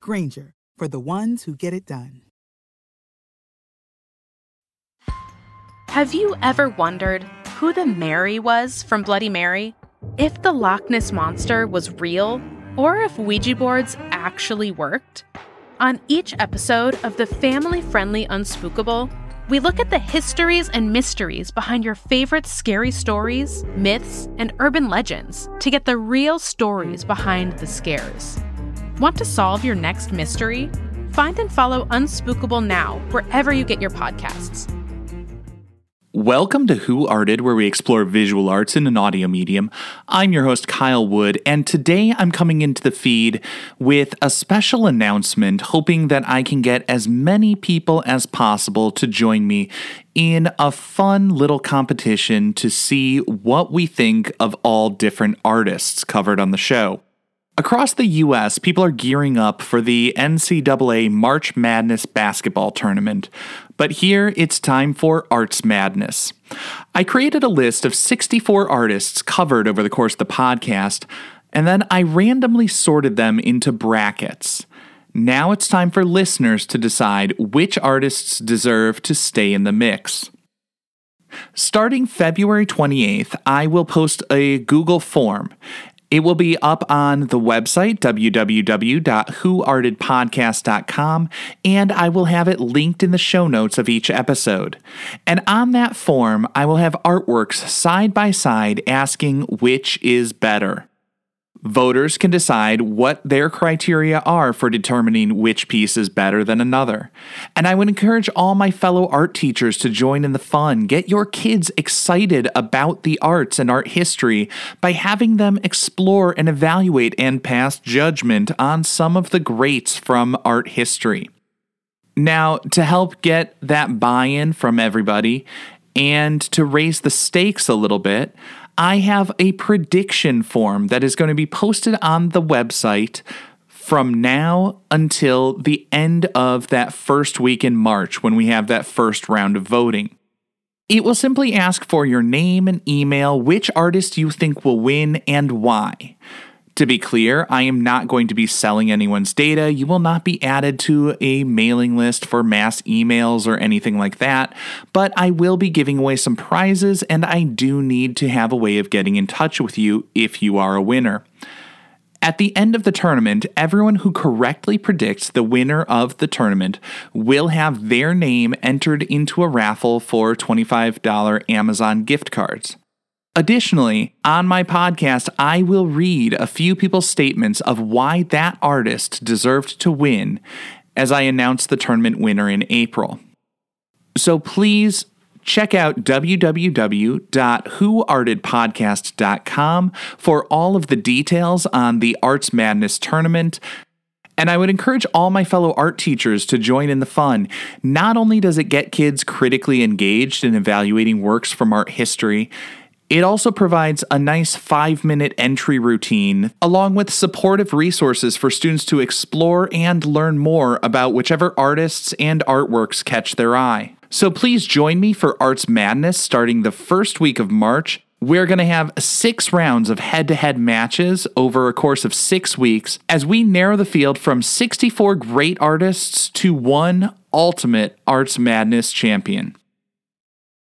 Grainger, for the ones who get it done. Have you ever wondered who the Mary was from Bloody Mary? If the Loch Ness Monster was real, or if Ouija boards actually worked? On each episode of the family friendly Unspookable, we look at the histories and mysteries behind your favorite scary stories, myths, and urban legends to get the real stories behind the scares. Want to solve your next mystery? Find and follow Unspookable now, wherever you get your podcasts. Welcome to Who Arted, where we explore visual arts in an audio medium. I'm your host, Kyle Wood, and today I'm coming into the feed with a special announcement, hoping that I can get as many people as possible to join me in a fun little competition to see what we think of all different artists covered on the show. Across the US, people are gearing up for the NCAA March Madness basketball tournament, but here it's time for Arts Madness. I created a list of 64 artists covered over the course of the podcast, and then I randomly sorted them into brackets. Now it's time for listeners to decide which artists deserve to stay in the mix. Starting February 28th, I will post a Google form, it will be up on the website, www.whoartedpodcast.com, and I will have it linked in the show notes of each episode. And on that form, I will have artworks side by side asking which is better. Voters can decide what their criteria are for determining which piece is better than another. And I would encourage all my fellow art teachers to join in the fun. Get your kids excited about the arts and art history by having them explore and evaluate and pass judgment on some of the greats from art history. Now, to help get that buy in from everybody and to raise the stakes a little bit, I have a prediction form that is going to be posted on the website from now until the end of that first week in March when we have that first round of voting. It will simply ask for your name and email, which artist you think will win, and why. To be clear, I am not going to be selling anyone's data. You will not be added to a mailing list for mass emails or anything like that, but I will be giving away some prizes, and I do need to have a way of getting in touch with you if you are a winner. At the end of the tournament, everyone who correctly predicts the winner of the tournament will have their name entered into a raffle for $25 Amazon gift cards. Additionally, on my podcast, I will read a few people's statements of why that artist deserved to win as I announce the tournament winner in April. So please check out www.whoartedpodcast.com for all of the details on the Arts Madness tournament. And I would encourage all my fellow art teachers to join in the fun. Not only does it get kids critically engaged in evaluating works from art history, it also provides a nice five minute entry routine, along with supportive resources for students to explore and learn more about whichever artists and artworks catch their eye. So please join me for Arts Madness starting the first week of March. We're going to have six rounds of head to head matches over a course of six weeks as we narrow the field from 64 great artists to one ultimate Arts Madness champion.